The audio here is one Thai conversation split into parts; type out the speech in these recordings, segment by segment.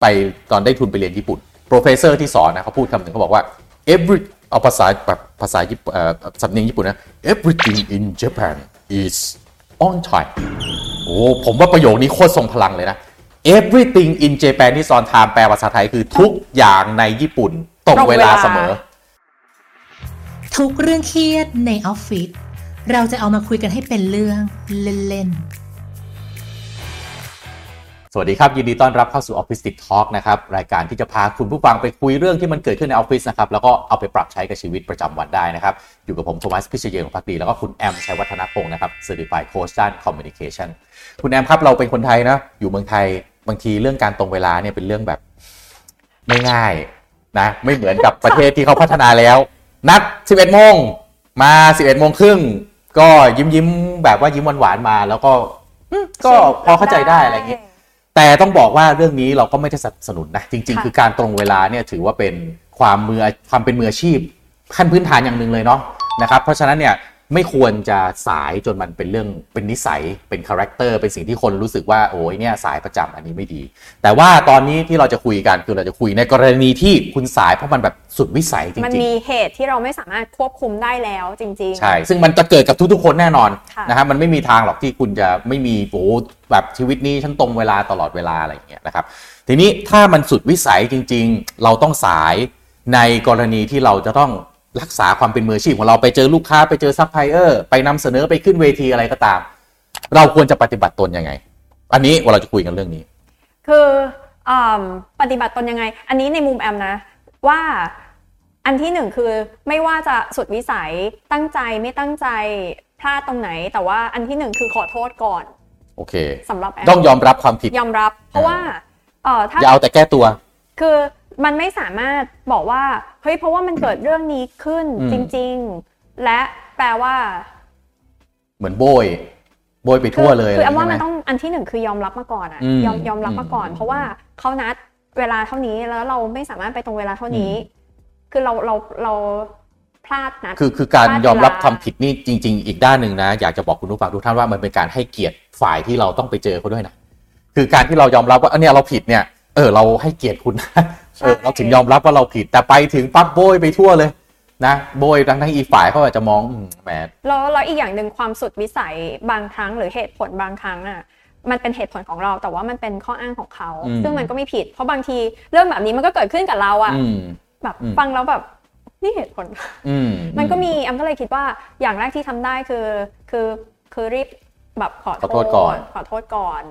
ไปตอนได้ทุนไปเรียนญี่ปุ่น professor ที่สอนนะเขาพูดคำหนึ่งเขาบอกว่า every เอาภาษาแบบภาษาญี่ปุ่นเอ่อสำเนียงญี่ปุ่นนะ everything in Japan is on time โอ้ผมว่าประโยคนี้โคตรทรงพลังเลยนะ everything in Japan is on time แปลภาษาไทยคือทุกอย่างในญี่ปุ่นตรงเวลาเสมอ ทุกเรื่องเครียดในออฟฟิศเราจะเอามาคุยกันให้เป็นเรื่องเล่น สวัสดีครับ ยินดีต้อนรับเข้าสู่ Office Tick Talk นะครับ รายการที่จะพาคุณผู้ฟังไปคุยเรื่องที่มันเกิดขึ้นในออฟฟิศนะครับ แล้วก็เอาไปปรับใช้กับชีวิตประจำวันได้นะครับ อยู่กับผมโทมัสพิเชยของพักดี แล้วก็คุณแอมชัยวัฒนพงศ์นะครับ Certified Coach ด้าน Communication คุณแอมครับเราเป็นคนไทยนะอยู่เมืองไทยบางทีเรื่องการตรงเวลาเนี่ยเป็นเรื่องแบบไม่ง่ายนะไม่เหมือนกับประเทศที่เขาพัฒนาแล้ว นัด 11โมงมา 11โมงครึ่งก็ยิ้มยิ้มแบบว่ายิ้มหวานๆมา แล้วก็ก็พอเข้าใจได้อะไรอย่างเงี้ย แต่ต้องบอกว่าเรื่องนี้เราก็ไม่ได้สนับสนุนนะจริง ๆ ค่ะ คือการตรงเวลาเนี่ยถือว่าเป็นความมือความเป็นมืออาชีพขั้นพื้นฐานอย่างหนึ่งเลยเนาะนะครับเพราะฉะนั้นเนี่ย ไม่ควรจะสายจนมันเป็นเรื่องเป็นนิสัยเป็น character เป็นสิ่งที่คนรู้สึกว่าโอ้ยเนี่ยสายประจำอันนี้ไม่ดี แต่ว่าตอนนี้ที่เราจะคุยกันคือเราจะคุยในกรณีที่คุณสายเพราะมันแบบสุดวิสัยจริงๆ มันมีเหตุที่เราไม่สามารถควบคุมได้แล้วจริง ๆ ใช่ ซึ่งมันจะเกิดกับทุกๆคนแน่นอนค่ะนะครับมันไม่มีทางหรอกที่คุณจะไม่มีโอ้โหแบบชีวิตนี้ฉันตรงเวลาตลอดเวลาอะไรอย่างเงี้ยนะครับทีนี้ถ้ามันสุดวิสัยจริง ๆ เราต้องสายในกรณีที่เราจะต้อง รักษาความเป็นมืออาชีพของเราไปเจอลูกค้าไปเจอซัพพลายเออร์ไปนำเสนอไปขึ้นเวทีอะไรก็ตาม เราควรจะปฏิบัติตนยังไง อันนี้เราจะคุยกันเรื่องนี้ คืออ่ำปฏิบัติตนยังไง อันนี้ในมุมแอมนะ ว่าอันที่หนึ่งคือไม่ว่าจะสุดวิสัยตั้งใจไม่ตั้งใจพลาดตรงไหน แต่ว่าอันที่หนึ่งคือขอโทษก่อนโอเคสำหรับแอมต้องยอมรับความผิดยอมรับ เพราะว่าเออถ้าอย่าเอาแต่แก้ตัว คือ มันไม่สามารถบอกว่าเฮ้ยเพราะว่ามันเกิดเรื่องนี้ขึ้นอืมจริง ๆ และแปลว่า เหมือนโบยโบยไปทั่วเลยคือแอมอะไรว่าใช่ไหมันต้องอันที่หนึ่งคือยอมรับมาก่อนอะอืมยอมยอมรับมาก่อนอืมเพราะว่าเขานัดเวลาเท่านี้แล้วเราไม่สามารถไปตรงเวลาเท่านี้ คือเราเราเราพลาดนัดคือคือการพลาดยอมรับเวลาความผิดนี่จริง ๆ อีกด้านหนึ่งนะ อยากจะบอกคุณผู้ฟังทุกท่านว่ามันเป็นการให้เกียรติฝ่ายที่เราต้องไปเจอเขาด้วยนะคือการที่เรายอมรับว่าเออเนี่ยเราผิดเนี่ยเออเราให้เกียรติคุณนะ เออเราถึงยอมรับว่าเราผิดแต่ไปถึงปั๊บโบยไปทั่วเลยนะโบยทั้งทั้งอีกฝ่ายเขาอาจจะมองอืมแหมแล้วแล้วอีกอย่างหนึ่งความสุดวิสัยบางครั้งหรือเหตุผลบางครั้งอะมันเป็นเหตุผลของเราแต่ว่ามันเป็นข้ออ้างของเขาอืมซึ่งมันก็ไม่ผิด เพราะบางทีเรื่องแบบนี้มันก็เกิดขึ้นกับเราอะอืมแบบอืมฟังแล้วแบบนี่เหตุผลอืมมันก็มีแอมก็เลยคิดว่าอย่างแรกที่ทำได้คือคือคือรีบ แบบขอขอโทษก่อน ขอโทษก่อน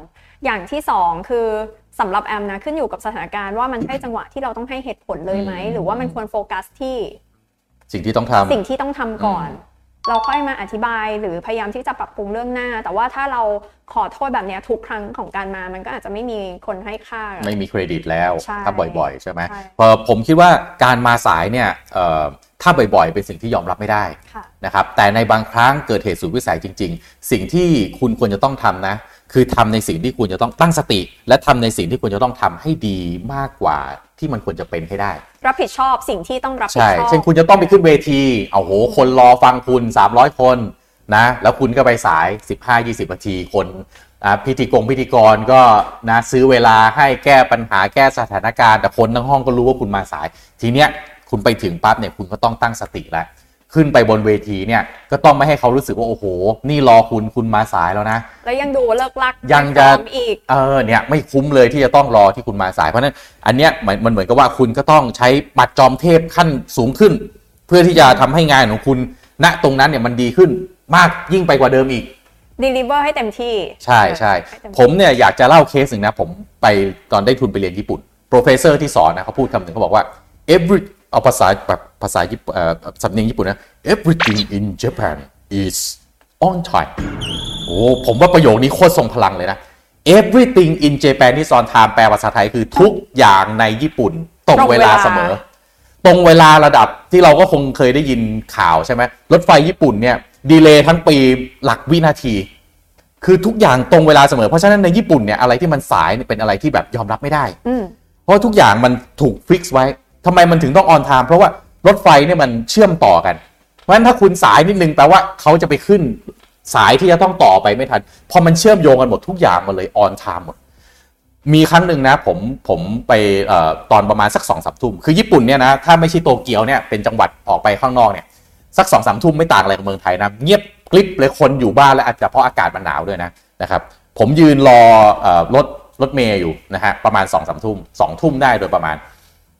อย่างที่สองคือสำหรับแอมนะขึ้นอยู่กับสถานการณ์ว่ามันใช่จังหวะที่เราต้องให้เหตุผลเลยไหมหรือว่ามันควรโฟกัสที่ สิ่งที่ต้องทำสิ่งที่ต้องทำก่อน เราค่อยมาอธิบายหรือพยายามที่จะปรับปรุงเรื่องหน้า แต่ว่าถ้าเราขอโทษแบบเนี้ยทุกครั้งของการมา มันก็อาจจะไม่มีคนให้ค่า ไม่มีเครดิตแล้วใช่ถ้าบ่อยๆ ใช่ไหมใช่พอผมคิดว่าการมาสายเนี่ยเอ่อ ถ้าบ่อยๆ เป็นสิ่งที่ยอมรับไม่ได้ค่ะนะครับ แต่ในบางครั้งเกิดเหตุสุดวิสัยจริง ๆ สิ่งที่คุณควรจะต้องทำนะ คือทำในสิ่งที่คุณจะต้องตั้งสติ และทำในสิ่งที่คุณจะต้องทำให้ดีมากกว่าที่มันควรจะเป็นให้ได้ รับผิดชอบสิ่งที่ต้องรับผิดใช่ชอบเช่นคุณจะต้องไปขึ้นเวทีเอาโห คนรอฟังคุณ 300 คนนะ แล้วคุณก็ไปสาย 15-20นาทีคนอ่าพิธีกรพิธีกรก็นะซื้อเวลาให้แก้ปัญหาแก้สถานการณ์ แต่คนทั้งห้องก็รู้ว่าคุณมาสาย ทีเนี้ย คุณไปถึงปั๊บเนี่ยคุณก็ต้องตั้งสติแล้วขึ้นไปบนเวทีเนี่ยก็ต้องไม่ให้เขารู้สึกว่าโอ้โห นี่รอคุณคุณมาสายแล้วนะ แล้วยังดูเลิ่กลั่กยังจะไม่พร้อมอีกเออเนี่ยไม่คุ้มเลยที่จะต้องรอที่คุณมาสายเพราะฉะนั้นอันเนี้ยมันมันเหมือนกับว่าคุณก็ต้องใช้บัตรจอมเทพขั้นสูงขึ้น เพื่อที่จะทำให้งานของคุณณตรงนั้นเนี่ยมันดีขึ้นมากยิ่งไปกว่าเดิมอีก deliver ให้เต็มที่ ใช่ใช่ห้เต็ที่ผมเนี่ยอยากจะเล่าเคสหนึ่งนะ ผมไปตอนได้ทุนไปเรียนญี่ปุ่น professor ที่สอนนะเขาพูดคำหนึ่งเขาบอกว่า every เอาภาษาแบบภาษาญี่ปุ่นเอ่อสำเนียงญี่ปุ่นนะ everything in Japan is on time โอ้ผมว่าประโยคนี้โคตรทรงพลังเลยนะ everything in Japan is on time แปลภาษาไทยคือทุกอย่างในญี่ปุ่นตรงเวลาเสมอ ตรงเวลาระดับที่เราก็คงเคยได้ยินข่าวใช่ไหมรถไฟญี่ปุ่นเนี่ยดีเลย์ทั้งปีหลักวินาที คือทุกอย่างตรงเวลาเสมอ เพราะฉะนั้นในญี่ปุ่นเนี่ยอะไรที่มันสายเนี่ยเป็นอะไรที่แบบยอมรับไม่ได้อืมเพราะทุกอย่างมันถูก fix ไว้ ทำไมมันถึงต้อง on time เพราะว่ารถไฟเนี่ยมันเชื่อมต่อกัน เพราะฉะนั้นถ้าคุณสายนิดนึงแปลว่าเขาจะไปขึ้นสายที่จะต้องต่อไปไม่ทัน พอมันเชื่อมโยงกันหมดทุกอย่างมันเลย on time หมด มีครั้งหนึ่งนะผมผมไปออตอนประมาณสักสองสามทุ่มคือญี่ปุ่นเนี่ยนะถ้าไม่ใช่โตเกียวเนี่ยเป็นจังหวัดออกไปข้างนอกเนี่ยสักสองสามทุ่มไม่ต่างอะไรกับเมืองไทยนะเงียบกริบเลยคนอยู่บ้านและอาจจะเพราะอากาศมันหนาวด้วยนะนะครับผมยืนรอออรถรถเมย์อยู่นะฮะประมาณสองสามทุ่มสองทุ่มได้โดยประมาณ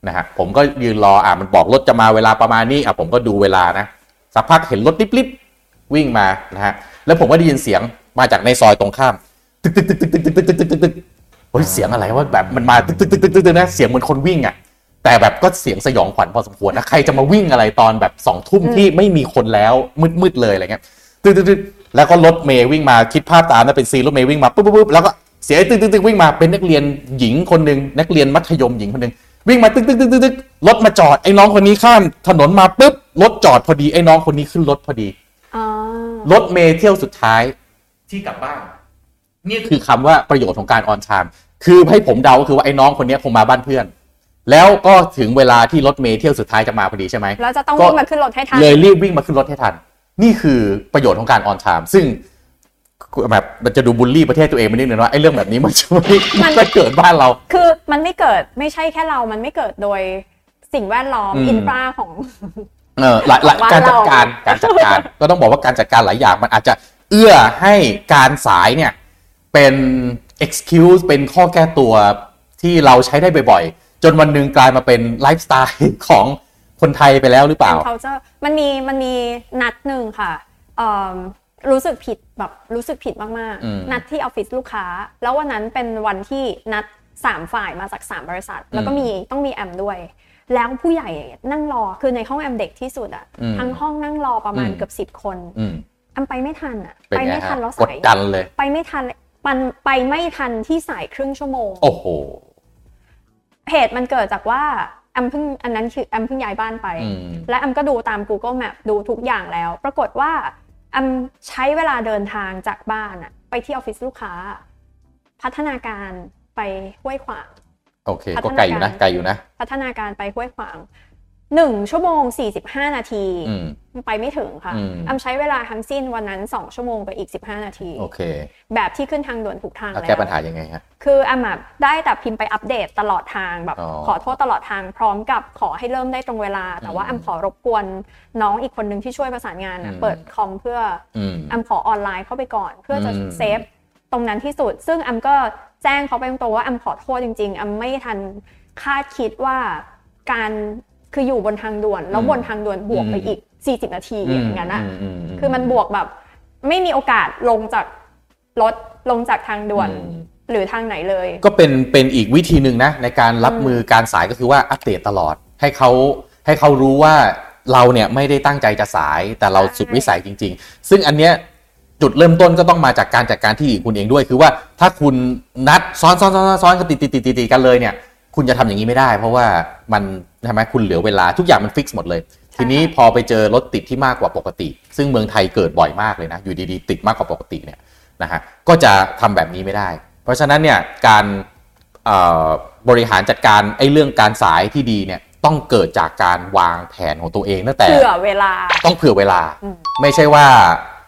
นะฮะผมก็ยืนรออะมันบอกรถจะมาเวลาประมาณนี้อะผมก็ดูเวลานะสักพักเห็นรถลิบๆวิ่งมานะฮะแล้วผมก็ได้ยินเสียงมาจากในซอยตรงข้ามตึกตึกตึกตึกตึกตึกตึกตึกตึกตึกโอ้ยเสียงอะไรว่าแบบมันมาตึกตึกตึกตึกตึกตึกนะเสียงเหมือนคนวิ่งอะแต่แบบก็เสียงสยองขวัญพอสมควรนะใครจะมาวิ่งอะไรตอนแบบสองทุ่มที่ไม่มีคนแล้วมืดมืดๆเลยอะไรเงี้ยตึกตึกตึกแล้วก็รถเมล์วิ่งมาคิดภาพตามนะเป็น scene รถเมล์วิ่งมาปุ๊บปุ๊บปุ๊บแล้วก็เสียงตึกตึกตึกวิ่งมาเป็นนักเรียนหญิงคนหนึ่งนักเรียนมัธยมหญิงคนหนึ่ง วิ่งมาตึกตึกตึกตึกตึกรถมาจอดไอ้น้องคนนี้ข้ามถนนมาปุ๊บรถจอดพอดีไอ้น้องคนนี้ขึ้นรถพอดีอ๋อรถเมล์เที่ยวสุดท้ายที่กลับบ้านนี่คือคำว่าประโยชน์ของการ on time คือให้ผมเดาก็คือว่าไอ้น้องคนเนี้ยคงมาบ้านเพื่อน แล้วก็ถึงเวลาที่รถเมล์เที่ยวสุดท้ายจะมาพอดีใช่ไหมแล้วจะต้องก็วิ่งมาขึ้นรถให้ทันเลยรีบวิ่งมาขึ้นรถให้ทัน นี่คือประโยชน์ของการออนไทม์ซึ่ง แบบมันจะดูบูลลี่ประเทศตัวเองไปนิดนึงว่าไอ้เรื่องแบบนี้มันจะไม่มันไม่เกิดบ้านเรา คือมันไม่เกิดไม่ใช่แค่เรา มันไม่เกิดโดยสิ่งแวดล้อมอืมอินฟราของเออหลายหลายบ้านการจัดการเราการจัดการก็ต้องบอกว่าการจัดการหลายอย่างมันอาจจะเอื้อให้การสายเนี่ยเป็น excuse เป็นข้อแก้ตัวที่เราใช้ได้บ่อยๆ จนวันหนึ่งกลายมาเป็นไลฟ์สไตล์ของคนไทยไปแล้วหรือเปล่าเขาจะมันมีมันมีนัดหนึ่งค่ะเอิ่ม รู้สึกผิดแบบรู้สึกผิดมากอืมๆนัดที่ออฟฟิศลูกค้า แล้ววันนั้นเป็นวันที่นัดสามฝ่ายมาจากสามบริษัท แล้วก็มีต้องมีแอมด้วย แล้วผู้ใหญ่นั่งรอคือในห้องแอมเด็กที่สุดอะอืมทั้งห้องนั่งรอประมาณอืมเกือบสิบ10คนอืมแอมไปไม่ทันอะเป็นไปไงไม่ทัฮะนแล้วกดสายดันเลย ไปไม่ทันเลยปันไปไม่ทันที่สายครึ่งชั่วโมง โอ้โหเหตุมันเกิดจากว่าแอมเพิ่งอันนั้นคือแอมเพิ่งย้ายบ้านไปอืมและแอมก็ดูตาม Google Map ดูทุกอย่างแล้ว ปรากฏว่าแอมใช้เวลาเดินทางจากบ้านอะไปที่ออฟฟิศลูกค้า พัฒนาการไปห้วยขวางโอเคพัฒก็นาไกลอยู่นะการไกลอยู่นะ พัฒนาการไปห้วยขวาง หนึ่งชั่วโมง 45 นาทีอืมไปไม่ถึงค่ะอืมแอมใช้เวลาทั้งสิ้นวันนั้น 2 ชั่วโมงไปอีก 15 นาทีโอเค แบบที่ขึ้นทางด่วนถูกทางแล้วแล้แก้วปัญหายังไงฮะคือแอมอะได้แต่พิมพ์ไปอัปเดตตลอดทางแบบอ๋อขอโทษตลอดทางพร้อมกับขอให้เริ่มได้ตรงเวลา แต่ว่าอืมแอมขอรบกวนน้องอีกคนหนึ่งที่ช่วยประสานงานอะอืมเปิดคอมเพื่ออืมแอมขอออนไลน์เข้าไปก่อน เพื่อจะอืมเซฟตรงนั้นที่สุด ซึ่งแอมก็แจ้งเขาไปตรงๆว่าแอมขอโทษจริงๆแอมไม่ทันคาดคิดว่าการ คืออยู่บนทางด่วน แล้วบนทางด่วนบวกไปอีก 40 นาทีอย่างนั้นอะอืมคือมันบวกแบบไม่มีโอกาสลงจากรถลงจากทางด่วนอืมหรือทางไหนเลย ก็เป็นเป็นอีกวิธีหนึ่งนะในการรับมือการสายก็คือว่าอัปเดตตลอดให้เขาให้เขารู้ว่าเราเนี่ยไม่ได้ตั้งใจจะสายแต่เราใช่สุดวิสัยจริง ๆ ซึ่งอันเนี้ยจุดเริ่มต้นก็ต้องมาจากการจัดการที่คุณเองด้วย คือว่าถ้าคุณนัดซ้อนซ้อนซ้อนซ้อนกันติดติดติดติดติดกันเลยเนี่ย คุณจะทำอย่างนี้ไม่ได้ เพราะว่ามัน ใช่ไหมคุณเหลือเวลาทุกอย่างมันฟิกซ์หมดเลย ทีนี้พอไปเจอรถติดที่มากกว่าปกติ ซึ่งเมืองไทยเกิดบ่อยมากเลยนะ อยู่ดีๆ ติดมากกว่าปกติเนี่ยนะฮะก็จะทำแบบนี้ไม่ได้ เพราะฉะนั้นเนี่ยการเอ่อบริหารจัดการไอ้เรื่องการสายที่ดีเนี่ยต้องเกิดจากการวางแผนของตัวเองตั้งแต่เผื่อเวลาต้องเผื่อเวลาอืมไม่ใช่ว่า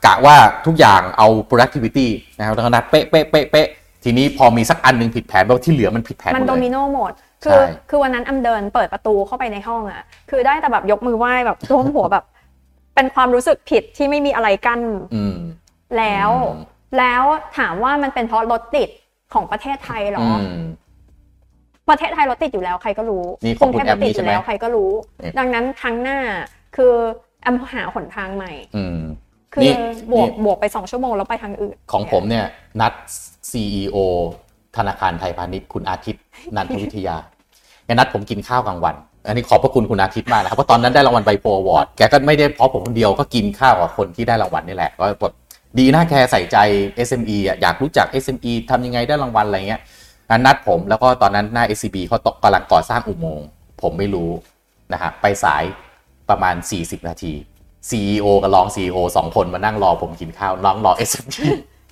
กะว่าทุกอย่างเอา productivity นะครับแล้วก็นัดเป๊ะเป๊ะเป๊ะเป๊ะทีนี้พอมีสักอันหนึ่งผิดแผนแปลว่าที่เหลือมันผิดแผนหมันมดโดเลยมิโนหมด คืใช่อคือวันนั้นอำเดินเปิดประตูเข้าไปในห้องอะคือได้แต่แบบยกมือไหว้แบบท่วมหัวแบบ เป็นความรู้สึกผิดที่ไม่มีอะไรกั้นอืมแล้วอืมแล้วถามว่ามันเป็นเพราะรถติดของประเทศไทยเหรออือมประเทศไทยรถติดอยู่แล้วใครก็รู้นี่ของกรุงเทพคุณแอรมถติดนี่อใช่ยู่ไหมแล้วใครก็รู้เนี่ยดังนั้นครั้งหน้าคือแอมหาหนทางใหม่อืมคืนี่อบวกนี่บวกไปสองชั่วโมงแล้วไปทางอื่น ของผมเนี่ยนัด CEO ธนาคารไทยพาณิชย์คุณอาทิตย์นันทวิทยาแกนัดผมกินข้าวกลางวัน อันนี้ขอบพระคุณคุณอาทิตย์มากนะครับเพราะตอนนั้นได้รางวัลไบโพอวอร์ดแกก็ไม่ได้เพราะผมคนเดียวก็กินข้าวกับคนที่ได้รางวัลนี่แหละก็แบบดีนะแกใส่ใจ SME อะอยากรู้จัก SME ทำยังไงได้รางวัลอะไรเงี้ยนัดผมแล้วก็ตอนนั้นหน้า SCB เขาตกกำลังก่อสร้างอุโมงค์ผมไม่รู้นะฮะไปสายประมาณ 40 นาที CEO กับรอง CEO สองคนมานั่งรอผมกินข้าวน้องรอ SME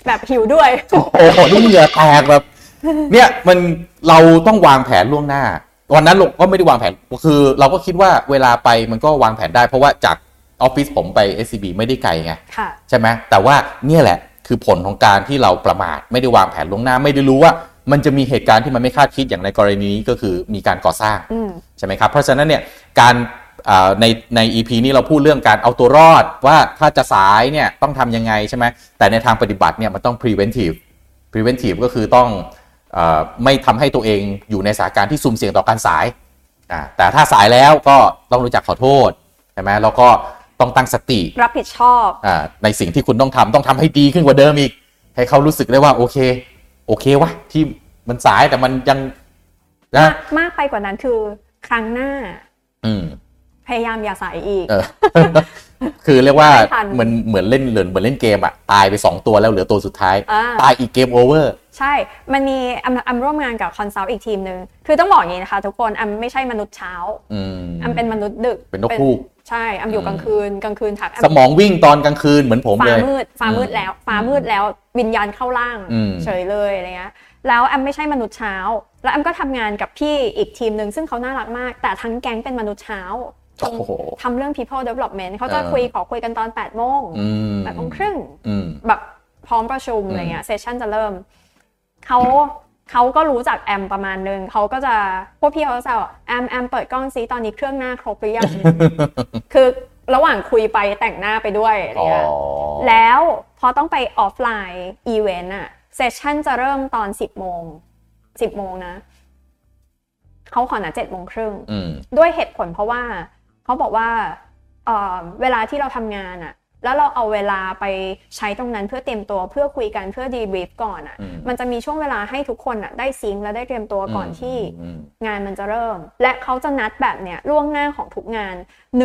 แบบหิวด้วย โอ้โหนี่เหงื่อแตกแบบ เนี่ยมันเราต้องวางแผนล่วงหน้าวันนั้นเราก็ไม่ได้วางแผนคือเราก็คิดว่าเวลาไปมันก็วางแผนได้ เพราะว่าจากออฟฟิศผมไป SCB ไม่ได้ไกลไงค่ะใช่ไหมแต่ว่าเนี่ยแหละคือผลของการที่เราประมาทไม่ได้วางแผนล่วงหน้า ไม่ได้รู้ว่ามันจะมีเหตุการณ์ที่มันไม่คาดคิดอย่างในกรณีนี้ก็คือมีการก่อสร้างอืมใช่ไหมครับเพราะฉะนั้นเนี่ยการอ่าในใน EP นี้เราพูดเรื่องการเอาตัวรอดว่าถ้าจะสายเนี่ยต้องทำยังไงใช่ไหมแต่ในทางปฏิบัติเนี่ยมันต้อง preventive preventive ก็คือต้องอา ไม่ทำให้ตัวเองอยู่ในสถานการณ์ที่สุ่มเสี่ยงต่อการสายอ่าแต่ถ้าสายแล้วก็ต้องรู้จักขอโทษใช่ไหมแล้วก็ต้องตั้งสติรับผิดชอบอ่าในสิ่งที่คุณต้องทำต้องทำให้ดีขึ้นกว่าเดิมอีก ให้เขารู้สึกได้ว่าโอเค โอเควะที่มันสายแต่มันยังนะมากมากไปกว่านั้นคือครั้งหน้า อืมพยายามอย่าสายอีกเออคือเรียกว่าไม่ทันเหมือนเหมือนเล่นเหมือนเหมือนเล่นเกมอะตายไป2ตัวแล้วเหลือตัวสุดท้ายอ่าตายอีก game over ใช่มันมีอำอำร่วมงานกับ consult อีกทีมหนึ่งคือต้องบอกอย่างนี้นะคะทุกคนอำไม่ใช่มนุษย์เช้าอืมอำเป็นมนุษย์ดึก เป็นนกฮูกใช่อำอยู่กลางคืนกลางคืนถักสมองวิ่งตอนกลางคืนเหมือนผมฟ้าเลยมืดฟ้ามืดแล้วฟ้ามืดแล้ววิญญาณเข้าร่างอืมเฉยเลยอะไรเงี้ยแล้วแอมไม่ใช่มนุษย์เช้า แล้วแอมก็ทำงานกับพี่อีกทีมหนึ่งซึ่งเขาน่ารักมาก แต่ทั้งแก๊งเป็นมนุษย์เช้าโอ้โหทำเรื่อง people development เขาจะเออคุยขอคุยกันตอน8โมงอืมแปดโมงครึ่งอืมแบบพร้อมประชุมอืมอะไรเงี้ยเซสชันจะเริ่ม เขาเขาก็รู้จักแอมประมาณนึงเขาก็จะพวกพี่เขาจะแซวแอมแอมเปิดกล้องซิตอนนี้เครื่องหน้าครบหรือยังคือระหว่างคุยไปแต่งหน้าไปด้วยอะไรอ๋อเงี้ยแล้วพอต้องไป offline event อะ session จะเริ่มตอน10โมง10โมงนะเขาขอนัด7โมงครึ่งอืมด้วยเหตุผลเพราะว่าเขาบอกว่าเอ่อเวลาที่เราทำงานอะ แล้วเราเอาเวลาไปใช้ตรงนั้นเพื่อเตรียมตัวเพื่อคุยกันเพื่อ debrief ก่อนอะอืมมันจะมีช่วงเวลาให้ทุกคนอะได้ sync และได้เตรียมตัวก่อนที่อืมงานมันจะเริ่ม และเขาจะนัดแบบเนี้ยล่วงหน้าของทุกงาน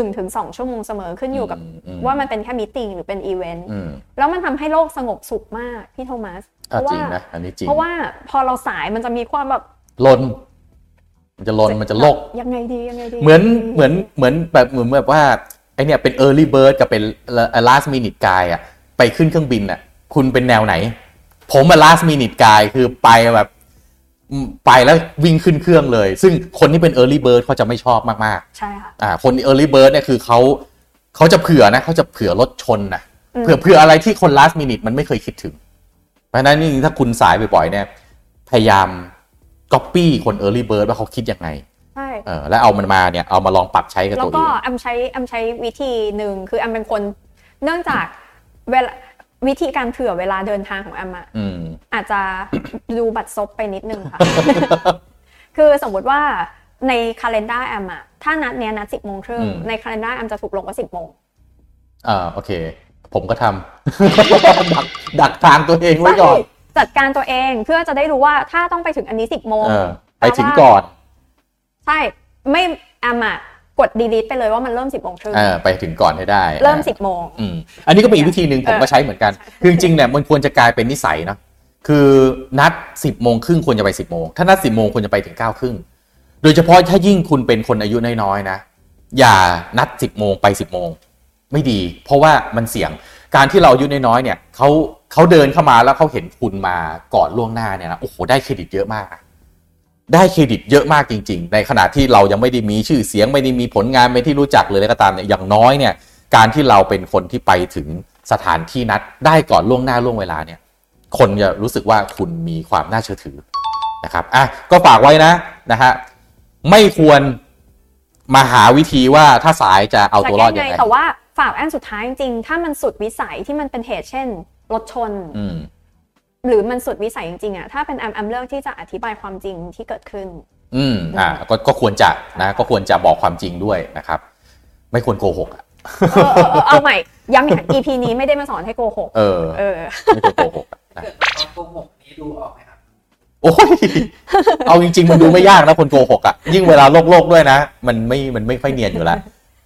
1-2 ชั่วโมงเสมอขึ้นอยู่กับอืมอืมว่ามันเป็นแค่ meeting หรือเป็นอีเวนต์อืมแล้วมันทำให้โลกสงบสุขมากพี่โทมัสอะเพราะจริว่างนะอันนี้จริงเพราะว่าพอเราสายมันจะมีความแบบลนมันจะลนมันจะโลกยังไงดียังไงดีเหมือนเหมือนเหมือนแบบเหมือนแบบว่า ไอเนี่ยเป็น early bird กับเป็น last minute guy อะไปขึ้นเครื่องบินอะคุณเป็นแนวไหน ผมอะ last minute guy คือไปแบบอืมไปแล้ววิ่งขึ้นเครื่องเลย ซึ่งคนที่เป็น early bird เขาจะไม่ชอบมากใช่ค่ะๆอ่าคน early bird เนี่ยคือเขาเขาจะเผื่อนะเขาจะเผื่อรถชนนะอืมเผื่อเผื่ออะไรที่คน last minute มันไม่เคยคิดถึง เพราะฉะนั้นนี่ถ้าคุณสายบ่อยๆเนี่ยพยายาม copy คน early bird ว่าเขาคิดยังไง ใช่เออแล้วเอามันมาเนี่ยเอามาลองปรับใช้กับแล้วตัวเอก็งแอมใช้แอมใช้วิธีหนึ่งคือแอมเป็นคน เนื่องจากเวลาวิธีการเผื่อเวลาเดินทางของแอมอะอืมอาจจะดูบัตรซบไปนิดนึงค่ะ คือสมมุติว่าในคาล endar แอมอะถ้านัดเนี้ยนัดสิบโมงครึ่งอืมในคาล endar แอมจะถูกลงว่าสิบโมงอ่าโอเค ผมก็ทำดักดักทางตัวเองไว้ก่อน จัดการตัวเองเพื่อจะได้รู้ว่าถ้าต้องไปถึงอันนี้สิบโมงเออไปถึงก่อน ใช่ไม่แอมอะกด delete ไปเลยว่ามันเริ่มสิบโมงครึ่งเออไปถึงก่อนให้ได้ เริ่มอ่าสิบโมงอืมอันนี้ก็เป็นอีกวิธีหนึ่งผมก็ใช้เหมือนกัน คือจริงๆเนี่ยมันควรจะกลายเป็นนิสัยเนาะคือนัดสิบโมงครึ่งควรจะไปสิบโมงถ้านัดสิบโมงควรจะไปถึงเก้าครึ่งโดยเฉพาะถ้ายิ่งคุณเป็นคนอายุน้อยๆนะอย่านัดสิบโมงไปสิบโมงไม่ดี เพราะว่ามันเสี่ยงการที่เราอายุน้อยๆเนี่ยเขาเขาเดินเข้ามาแล้วเขาเห็นคุณมาก่อนล่วงหน้าเนี่ยนะโอ้โหได้เครดิตเยอะมากนะ ได้เครดิตเยอะมากจริง ๆ ในขณะที่เรายังไม่ได้มีชื่อเสียงไม่ได้มีผลงานไม่ที่รู้จักเลยอะไรก็ตามเนี่ยอย่างน้อยเนี่ยการที่เราเป็นคนที่ไปถึงสถานที่นัดได้ก่อนล่วงหน้าล่วงเวลาเนี่ยคนจะรู้สึกว่าคุณมีความน่าเชื่อถือนะครับอะก็ฝากไว้นะนะฮะไม่ควรมาหาวิธีว่าถ้าสายจะเอาตัวรอดยังไงแต่ว่าฝากอันสุดท้ายจริงๆถ้ามันสุดวิสัยที่มันเป็นเหตุเช่นรถชนอืม หรือมันสุดวิสัยจริงๆอะถ้าเป็นแอมแอมเลือกที่จะอธิบายความจริงที่เกิดขึ้น อืมอ่าก็ก็ควรจะนะก็ควรจะบอกความจริงด้วยนะครับ ไม่ควรโกหกอะเออเออเออเอาใหม่ย้ำอีก EP นี้ไม่ได้มาสอนให้โกหก เออ เออไม่ควรโกหกอะนะเกิดตอนโกหกนี้ดูออกไหมครับโอ้ยเอาจริง ๆ มันดูไม่ยากนะคนโกหกอะยิ่งเวลาโลกโลกๆด้วยนะ มันไม่มันไม่ค่อยเนียนอยู่แล้ว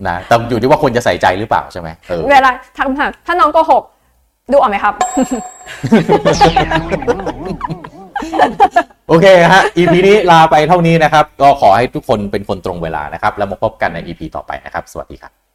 นะแต่อยู่ที่ว่าคนจะใส่ใจหรือเปล่าใช่ไหมเออเวลาทำค่ะถ้าน้องโกหก ดูออกไหมครับ โอเคฮะ EP นี้ลาไปเท่านี้นะครับ ก็ขอให้ทุกคนเป็นคนตรงเวลานะครับ แล้วมาพบกันใน EP ต่อไปนะครับ สวัสดีครับ